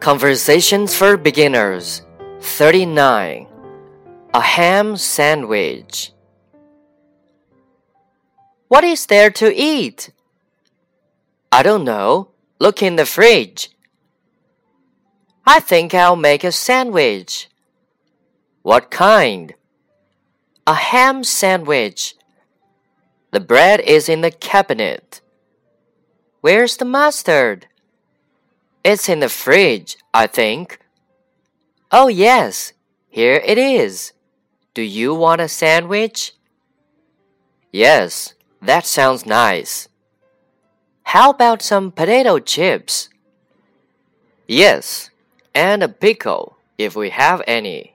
Conversations for Beginners 39 A Ham Sandwich. What is there to eat? I don't know. Look in the fridge. I think I'll make a sandwich. What kind? A ham sandwich. The bread is in the cabinet. Where's the mustard? It's in the fridge, I think. Oh, yes, here it is. Do you want a sandwich? Yes, that sounds nice. How about some potato chips? Yes, and a pickle if we have any.